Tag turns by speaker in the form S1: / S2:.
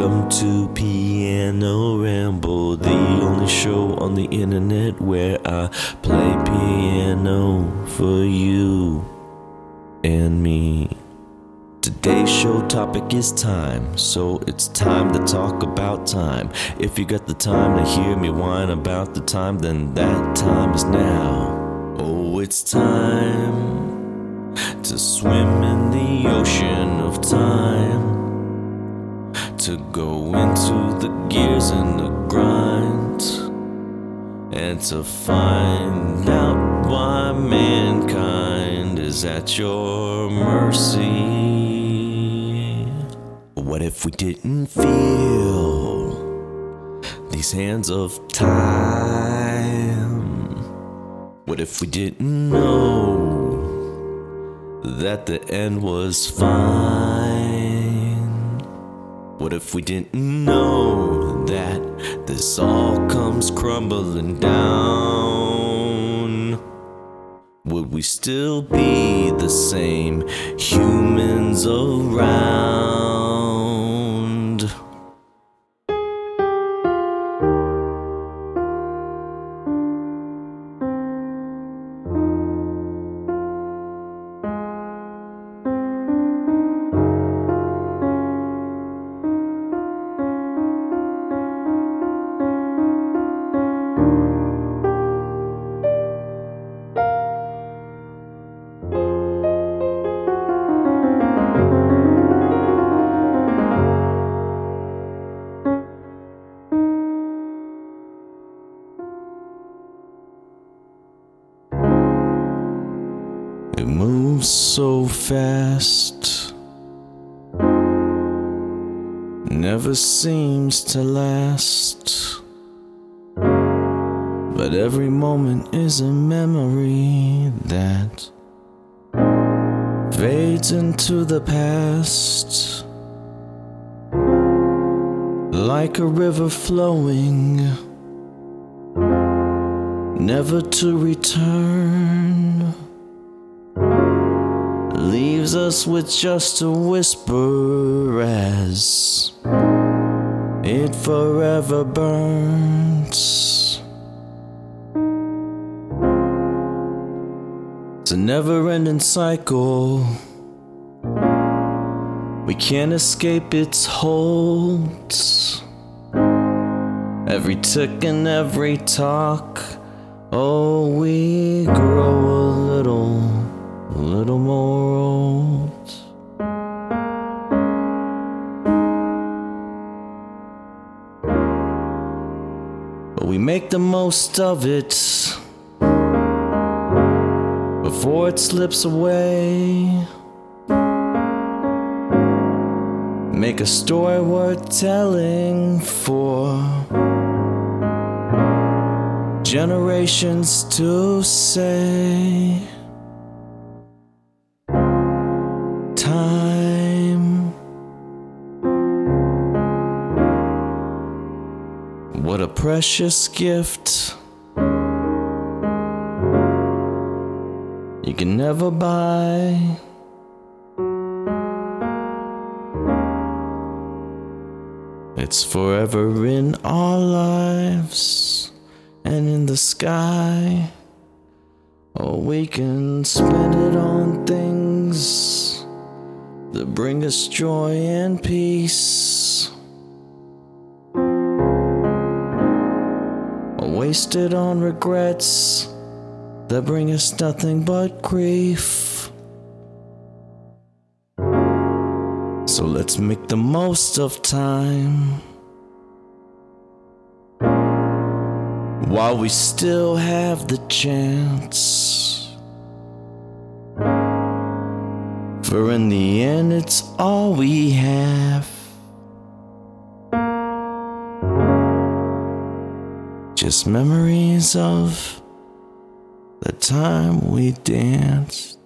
S1: Welcome to Piano Ramble, the only show on the internet where I play piano for you and me. Today's show topic is time, so it's time to talk about time. If you got the time to hear me whine about the time, then that time is now. Oh, it's time to swim in the to go into the gears and the grind and to find out why mankind is at your mercy. What if we didn't feel these hands of time? What if we didn't know that the end was fine? What if we didn't know that this all comes crumbling down? Would we still be the same humans around? It moves so fast, never seems to last. But every moment is a memory that fades into the past. Like a river flowing, never to return leaves us with just a whisper as it forever burns. It's a never ending cycle. We can't escape its hold. Every tick and every talk. Oh, we grow But we make the most of it before it slips away. Make a story worth telling for generations to say. What a precious gift. You can never buy. It's forever in our lives and in the sky. Or we can spend it on things that bring us joy and peace. Or waste it on regrets that bring us nothing but grief. So let's make the most of time. While we still have the chance. For in the end, it's all we have. Just memories of the time we danced.